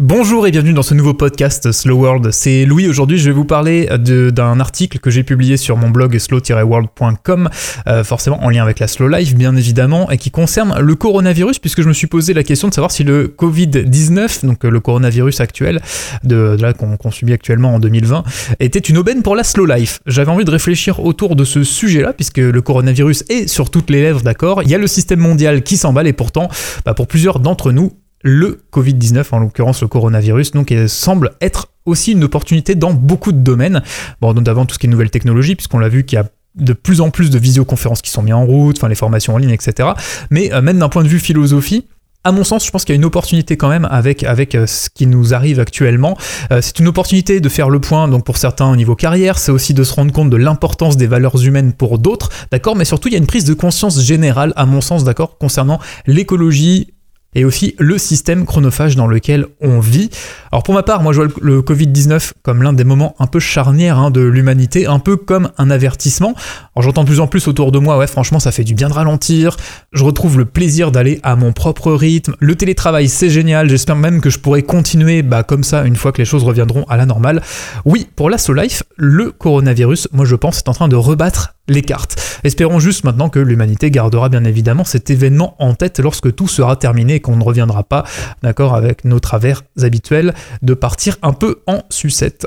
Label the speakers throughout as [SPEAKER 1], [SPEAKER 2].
[SPEAKER 1] Bonjour et bienvenue dans ce nouveau podcast Slow World. C'est Louis. Aujourd'hui, je vais vous parler d'un article que j'ai publié sur mon blog slow-world.com, euh, forcément en lien avec la Slow Life, bien évidemment, et qui concerne le coronavirus, puisque je me suis posé la question de savoir si le Covid-19, donc euh, le coronavirus actuel, de, là qu'on subit actuellement en 2020, était une aubaine pour la Slow Life. J'avais envie de réfléchir autour de ce sujet-là, puisque le coronavirus est sur toutes les lèvres, d'accord. Il y a le système mondial qui s'emballe, et pourtant, bah, pour plusieurs d'entre nous, le Covid-19, en l'occurrence le coronavirus, donc semble être aussi une opportunité dans beaucoup de domaines, bon, notamment tout ce qui est nouvelles technologies, puisqu'on l'a vu qu'il y a de plus en plus de visioconférences qui sont mises en route, enfin les formations en ligne, etc. Mais euh, même d'un point de vue philosophie, à mon sens, je pense qu'il y a une opportunité quand même avec, avec euh, ce qui nous arrive actuellement. Euh, c'est une opportunité de faire le point, donc pour certains au niveau carrière, c'est aussi de se rendre compte de l'importance des valeurs humaines pour d'autres, d'accord? Mais surtout, il y a une prise de conscience générale, à mon sens, d'accord, concernant l'écologie et aussi le système chronophage dans lequel on vit. Alors pour ma part, moi je vois le Covid-19 comme l'un des moments un peu charnières hein, de l'humanité, un peu comme un avertissement. Alors j'entends de plus en plus autour de moi, ouais franchement ça fait du bien de ralentir, je retrouve le plaisir d'aller à mon propre rythme, le télétravail c'est génial, j'espère même que je pourrai continuer bah, comme ça une fois que les choses reviendront à la normale. Oui, pour la Life, le coronavirus, moi je pense, est en train de rebattre les cartes. Espérons juste maintenant que l'humanité gardera bien évidemment cet événement en tête lorsque tout sera terminé et qu'on ne reviendra pas, d'accord, avec nos travers habituels de partir un peu en sucette.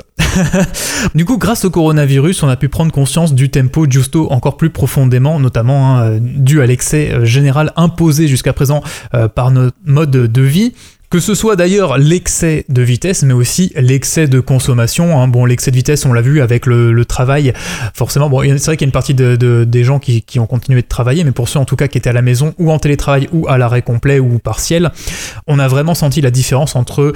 [SPEAKER 1] du coup, grâce au coronavirus, on a pu prendre conscience du tempo justo encore plus profondément, notamment hein, dû à l'excès euh, général imposé jusqu'à présent euh, par notre mode de vie. Que ce soit d'ailleurs l'excès de vitesse, mais aussi l'excès de consommation. Hein. Bon, l'excès de vitesse, on l'a vu avec le, travail. Forcément, bon, c'est vrai qu'il y a une partie de, des gens qui, ont continué de travailler, mais pour ceux en tout cas qui étaient à la maison ou en télétravail ou à l'arrêt complet ou partiel, on a vraiment senti la différence entre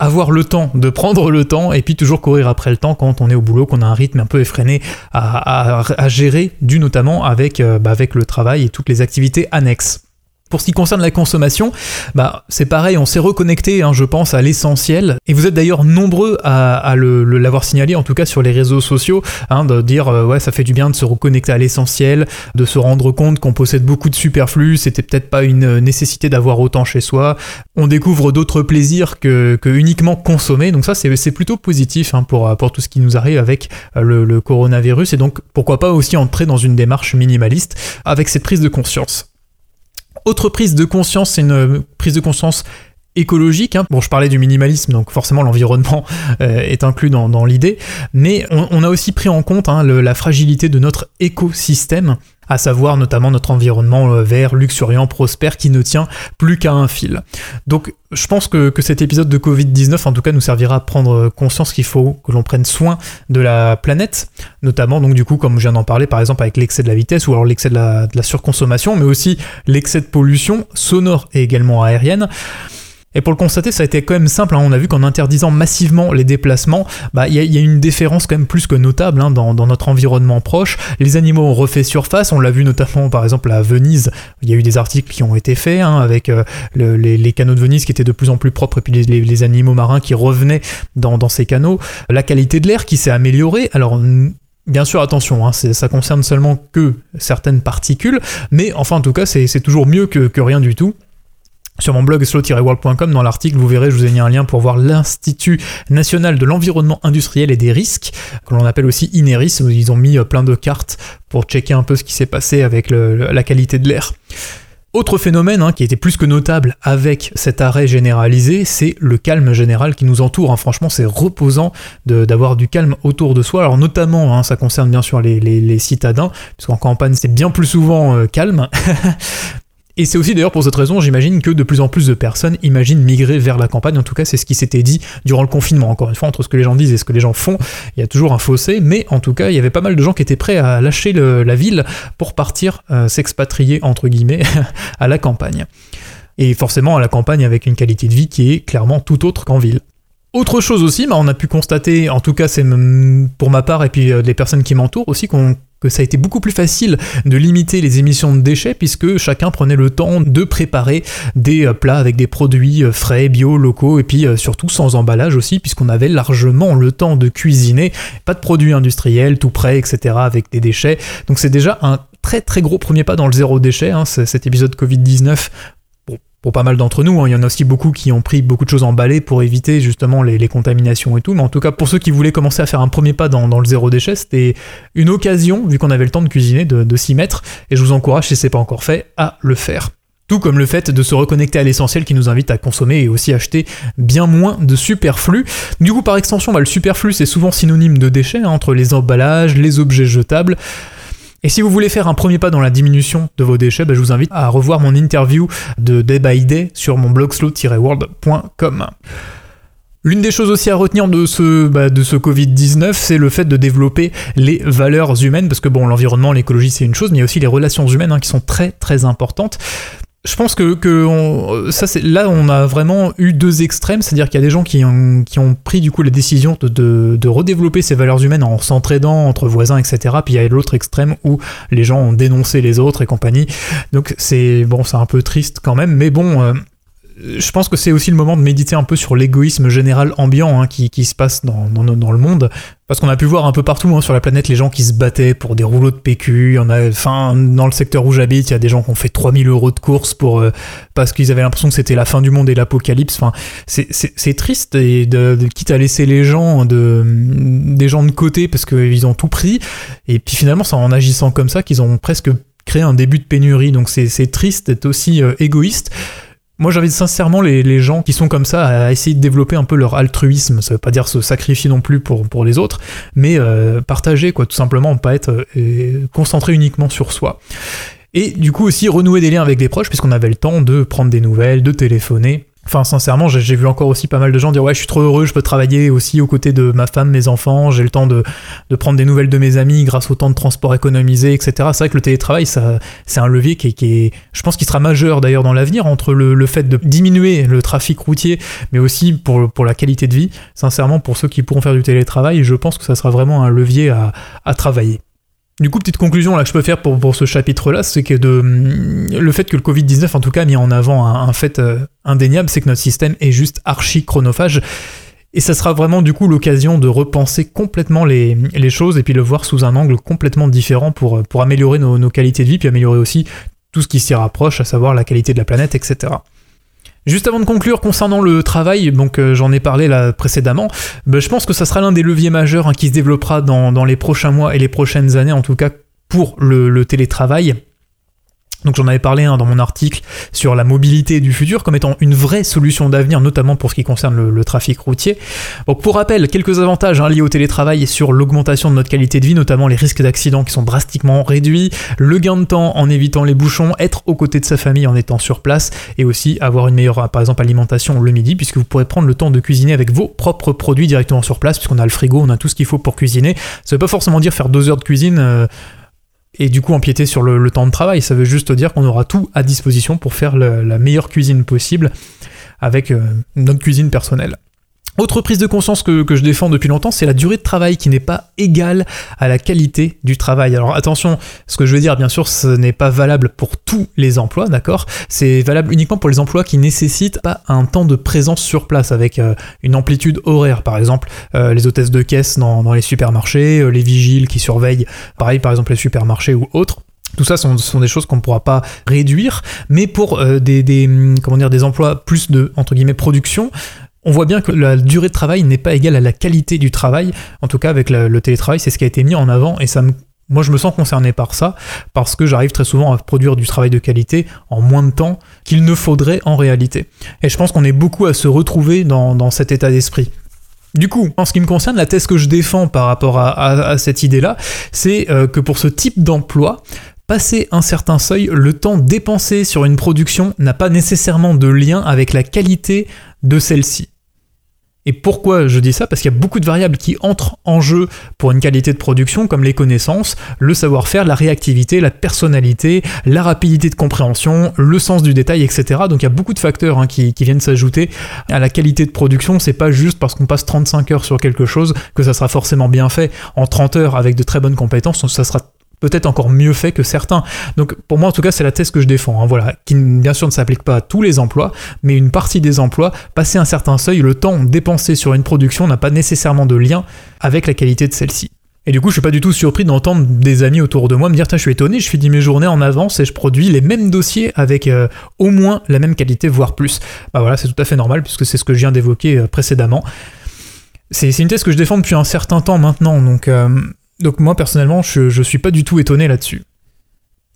[SPEAKER 1] avoir le temps de prendre le temps et puis toujours courir après le temps quand on est au boulot, qu'on a un rythme un peu effréné à, gérer, dû notamment euh, bah, avec le travail et toutes les activités annexes. Pour ce qui concerne la consommation, bah, c'est pareil, on s'est reconnecté, hein, je pense, à l'essentiel. Et vous êtes d'ailleurs nombreux à, l'avoir signalé, en tout cas sur les réseaux sociaux, hein, de dire euh, ouais, ça fait du bien de se reconnecter à l'essentiel, de se rendre compte qu'on possède beaucoup de superflu, c'était peut-être pas une nécessité d'avoir autant chez soi. On découvre d'autres plaisirs que, uniquement consommer, donc ça c'est plutôt positif hein, pour, pour tout ce qui nous arrive avec euh, le, le coronavirus. Et donc pourquoi pas aussi entrer dans une démarche minimaliste avec cette prise de conscience. Autre prise de conscience, c'est une prise de conscience écologique. Hein. Bon, je parlais du minimalisme, donc forcément l'environnement euh, est inclus dans, l'idée, mais on, a aussi pris en compte hein, la fragilité de notre écosystème à savoir notamment notre environnement euh, vert, luxuriant, prospère, qui ne tient plus qu'à un fil. Donc je pense que, cet épisode de Covid-19, en tout cas, nous servira à prendre conscience qu'il faut que l'on prenne soin de la planète, notamment, donc du coup, comme je viens d'en parler, par exemple, avec l'excès de la vitesse ou alors l'excès de la surconsommation, mais aussi l'excès de pollution sonore et également aérienne. Et pour le constater, ça a été quand même simple. Hein. On a vu qu'en interdisant massivement les déplacements, bah, il y, a une différence quand même plus que notable hein, dans, notre environnement proche. Les animaux ont refait surface. On l'a vu notamment, par exemple, à Venise. Il y a eu des articles qui ont été faits hein, avec euh, les, canaux de Venise qui étaient de plus en plus propres et puis les, animaux marins qui revenaient dans, ces canaux. La qualité de l'air qui s'est améliorée. Alors, Bien sûr, attention, ça concerne seulement que certaines particules, mais enfin en tout cas c'est toujours mieux que rien du tout. Sur mon blog slow-world.com, dans l'article, vous verrez, je vous ai mis un lien pour voir l'Institut national de l'environnement industriel et des risques, que l'on appelle aussi INERIS, où ils ont mis euh, plein de cartes pour checker un peu ce qui s'est passé avec la qualité de l'air. Autre phénomène hein, qui était plus que notable avec cet arrêt généralisé, c'est le calme général qui nous entoure. Hein. Franchement, c'est reposant d'avoir du calme autour de soi. Alors notamment, hein, ça concerne bien sûr les, citadins, puisqu'en campagne c'est bien plus souvent euh, calme. Et c'est aussi d'ailleurs pour cette raison, j'imagine que de plus en plus de personnes imaginent migrer vers la campagne. En tout cas, c'est ce qui s'était dit durant le confinement. Encore une fois, entre ce que les gens disent et ce que les gens font, il y a toujours un fossé. Mais en tout cas, il y avait pas mal de gens qui étaient prêts à lâcher la ville pour partir euh, s'expatrier, entre guillemets, à la campagne. Et forcément à la campagne avec une qualité de vie qui est clairement tout autre qu'en ville. Autre chose aussi, bah, on a pu constater, en tout cas c'est pour ma part et puis euh, les personnes qui m'entourent aussi, qu'on que ça a été beaucoup plus facile de limiter les émissions de déchets puisque chacun prenait le temps de préparer des euh, plats avec des produits euh, frais, bio, locaux et puis euh, surtout sans emballage aussi puisqu'on avait largement le temps de cuisiner, pas de produits industriels tout prêts, etc. avec des déchets. Donc c'est déjà un très très gros premier pas dans le zéro déchet, hein, cet épisode Covid-19 pour pas mal d'entre nous. hein. Il y en a aussi beaucoup qui ont pris beaucoup de choses emballées pour éviter justement les, contaminations et tout. Mais en tout cas, pour ceux qui voulaient commencer à faire un premier pas dans, le zéro déchet, c'était une occasion, vu qu'on avait le temps de cuisiner, de, s'y mettre. Et je vous encourage, si c'est pas encore fait, à le faire. Tout comme le fait de se reconnecter à l'essentiel qui nous invite à consommer et aussi acheter bien moins de superflu. Du coup, par extension, bah, le superflu c'est souvent synonyme de déchets hein, entre les emballages, les objets jetables. Et si vous voulez faire un premier pas dans la diminution de vos déchets, bah, je vous invite à revoir mon interview de Day by Day sur mon blog slow-world.com. L'une des choses aussi à retenir de ce, bah, de ce Covid-19, c'est le fait de développer les valeurs humaines, parce que bon, l'environnement, l'écologie, c'est une chose, mais il y a aussi les relations humaines hein, qui sont très très importantes. Je pense que, que on- ça, c'est là, on a vraiment eu deux extrêmes, c'est-à-dire qu'il y a des gens qui ont, qui ont pris du coup la décision de, de, redévelopper ces valeurs humaines en s'entraidant entre voisins, etc. Puis il y a l'autre extrême où les gens ont dénoncé les autres et compagnie. Donc c'est bon, c'est un peu triste quand même, mais bon. euh, je pense que c'est aussi le moment de méditer un peu sur l'égoïsme général ambiant hein, qui, qui se passe dans, dans, dans le monde. Parce qu'on a pu voir un peu partout hein, sur la planète les gens qui se battaient pour des rouleaux de PQ. En a, enfin, dans le secteur où j'habite, il y a des gens qui ont fait 3000 euros de course pour, euh, parce qu'ils avaient l'impression que c'était la fin du monde et l'apocalypse. Enfin, c'est- triste et de, de- quitte à laisser les gens de, des gens de côté parce qu'ils ont tout pris. Et puis finalement, c'est en agissant comme ça qu'ils ont presque créé un début de pénurie. Donc c'est c'est triste d'être aussi euh, égoïste. Moi, j'invite sincèrement les, gens qui sont comme ça à essayer de développer un peu leur altruisme. Ça veut pas dire se sacrifier non plus pour, pour les autres, mais euh, partager, quoi, tout simplement, pas être euh, concentré uniquement sur soi. Et du coup aussi renouer des liens avec des proches, puisqu'on avait le temps de prendre des nouvelles, de téléphoner. Enfin, sincèrement, j'ai vu encore aussi pas mal de gens dire ouais, je suis trop heureux, je peux travailler aussi aux côtés de ma femme, mes enfants, j'ai le temps de, de prendre des nouvelles de mes amis grâce au temps de transport économisé, etc. C'est vrai que le télétravail, c'est un levier qui est, qui est- je pense, qu'il sera majeur d'ailleurs dans l'avenir entre le, le fait de diminuer le trafic routier, mais aussi pour, pour la qualité de vie. Sincèrement, pour ceux qui pourront faire du télétravail, je pense que ça sera vraiment un levier à, à travailler. Du coup, petite conclusion là que je peux faire pour, pour ce chapitre-là, c'est que de, le fait que le Covid-19 en tout cas a mis en avant un, fait euh, indéniable, c'est que notre système est juste archi chronophage. Et ça sera vraiment du coup l'occasion de repenser complètement les, les choses et puis le voir sous un angle complètement différent pour, pour améliorer nos qualités de vie, puis améliorer aussi tout ce qui s'y rapproche, à savoir la qualité de la planète, etc. Juste avant de conclure concernant le travail, donc euh, j'en ai parlé là précédemment, ben, je pense que ça sera l'un des leviers majeurs hein, qui se développera dans, les prochains mois et les prochaines années, en tout cas pour le télétravail. Donc j'en avais parlé hein, dans mon article sur la mobilité du futur comme étant une vraie solution d'avenir, notamment pour ce qui concerne le, trafic routier. Donc pour rappel, quelques avantages hein, liés au télétravail sur l'augmentation de notre qualité de vie, notamment les risques d'accidents qui sont drastiquement réduits, le gain de temps en évitant les bouchons, être aux côtés de sa famille en étant sur place, et aussi avoir une meilleure, par exemple, alimentation le midi, puisque vous pourrez prendre le temps de cuisiner avec vos propres produits directement sur place, puisqu'on a le frigo, on a tout ce qu'il faut pour cuisiner. Ça veut pas forcément dire faire deux heures de cuisine. euh, et du coup empiéter sur le, temps de travail. Ça veut juste dire qu'on aura tout à disposition pour faire la meilleure cuisine possible avec euh, notre cuisine personnelle. Autre prise de conscience que, que je défends depuis longtemps, c'est la durée de travail qui n'est pas égale à la qualité du travail. Alors attention, ce que je veux dire, bien sûr, ce n'est pas valable pour tous les emplois, d'accord? C'est valable uniquement pour les emplois qui nécessitent pas un temps de présence sur place avec euh, une amplitude horaire, par exemple euh, les hôtesses de caisse dans, dans les supermarchés, euh, les vigiles qui surveillent, pareil par exemple les supermarchés ou autres. Tout ça sont, sont des choses qu'on ne pourra pas réduire, mais pour des, des, hum, comment dire, des emplois plus de entre guillemets production, on voit bien que la durée de travail n'est pas égale à la qualité du travail. En tout cas, avec le télétravail, c'est ce qui a été mis en avant et ça moi, je me sens concerné par ça parce que j'arrive très souvent à produire du travail de qualité en moins de temps qu'il ne faudrait en réalité. Et je pense qu'on est beaucoup à se retrouver dans, cet état d'esprit. Du coup, en ce qui me concerne, la thèse que je défends par rapport à cette idée-là, c'est euh, que pour ce type d'emploi, passer un certain seuil, le temps dépensé sur une production n'a pas nécessairement de lien avec la qualité de celle-ci. Et pourquoi je dis ça? Parce qu'il y a beaucoup de variables qui entrent en jeu pour une qualité de production, comme les connaissances, le savoir-faire, la réactivité, la personnalité, la rapidité de compréhension, le sens du détail, etc. Donc il y a beaucoup de facteurs hein, qui, qui viennent s'ajouter à la qualité de production. C'est pas juste parce qu'on passe 35 heures sur quelque chose que ça sera forcément bien fait. En 30 heures avec de très bonnes compétences, ça sera peut-être encore mieux fait que certains. Donc pour moi en tout cas c'est la thèse que je défends, hein, voilà, qui bien sûr ne s'applique pas à tous les emplois, mais une partie des emplois, passer un certain seuil, le temps dépensé sur une production n'a pas nécessairement de lien avec la qualité de celle-ci. Et du coup, je suis pas du tout surpris d'entendre des amis autour de moi me dire je suis étonné, je finis mes journées en avance et je produis les mêmes dossiers avec euh, au moins la même qualité, voire plus. Bah voilà, c'est tout à fait normal puisque c'est ce que je viens d'évoquer euh, précédemment. C'est une thèse que je défends depuis un certain temps maintenant, donc, euh, donc moi personnellement, je, suis pas du tout étonné là-dessus.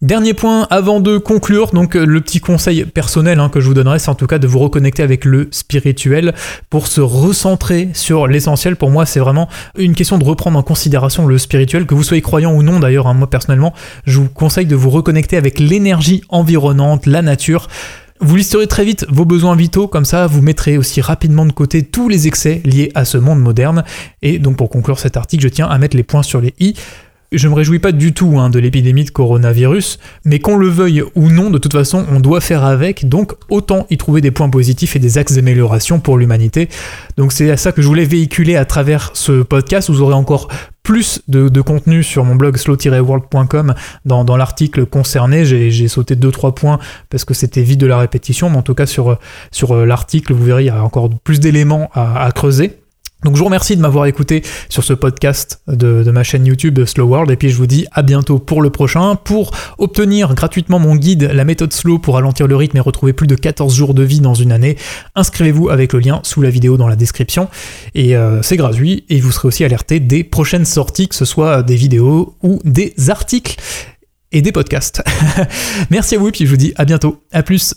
[SPEAKER 1] Dernier point avant de conclure, donc le petit conseil personnel hein, que je vous donnerais, c'est en tout cas de vous reconnecter avec le spirituel pour se recentrer sur l'essentiel. Pour moi, c'est vraiment une question de reprendre en considération le spirituel, que vous soyez croyant ou non d'ailleurs. Hein, moi personnellement, je vous conseille de vous reconnecter avec l'énergie environnante, la nature. Vous listerez très vite vos besoins vitaux, comme ça vous mettrez aussi rapidement de côté tous les excès liés à ce monde moderne. Et donc pour conclure cet article, je tiens à mettre les points sur les i je me réjouis pas du tout hein, de l'épidémie de coronavirus, mais qu'on le veuille ou non, de toute façon, on doit faire avec, donc autant y trouver des points positifs et des axes d'amélioration pour l'humanité. Donc c'est à ça que je voulais véhiculer à travers ce podcast. Vous aurez encore plus de, contenu sur mon blog slow-world.com dans, l'article concerné. J'ai sauté 2-3 points parce que c'était vide de la répétition, mais en tout cas sur, sur euh, l'article, vous verrez, il y a encore plus d'éléments à creuser. Donc je vous remercie de m'avoir écouté sur ce podcast de, ma chaîne YouTube Slow World et puis je vous dis à bientôt pour le prochain. Pour obtenir gratuitement mon guide La méthode slow pour ralentir le rythme et retrouver plus de 14 jours de vie dans une année, inscrivez-vous avec le lien sous la vidéo dans la description et euh, c'est gratuit et vous serez aussi alerté des prochaines sorties que ce soit des vidéos ou des articles et des podcasts. Merci à vous et puis je vous dis à bientôt. À plus.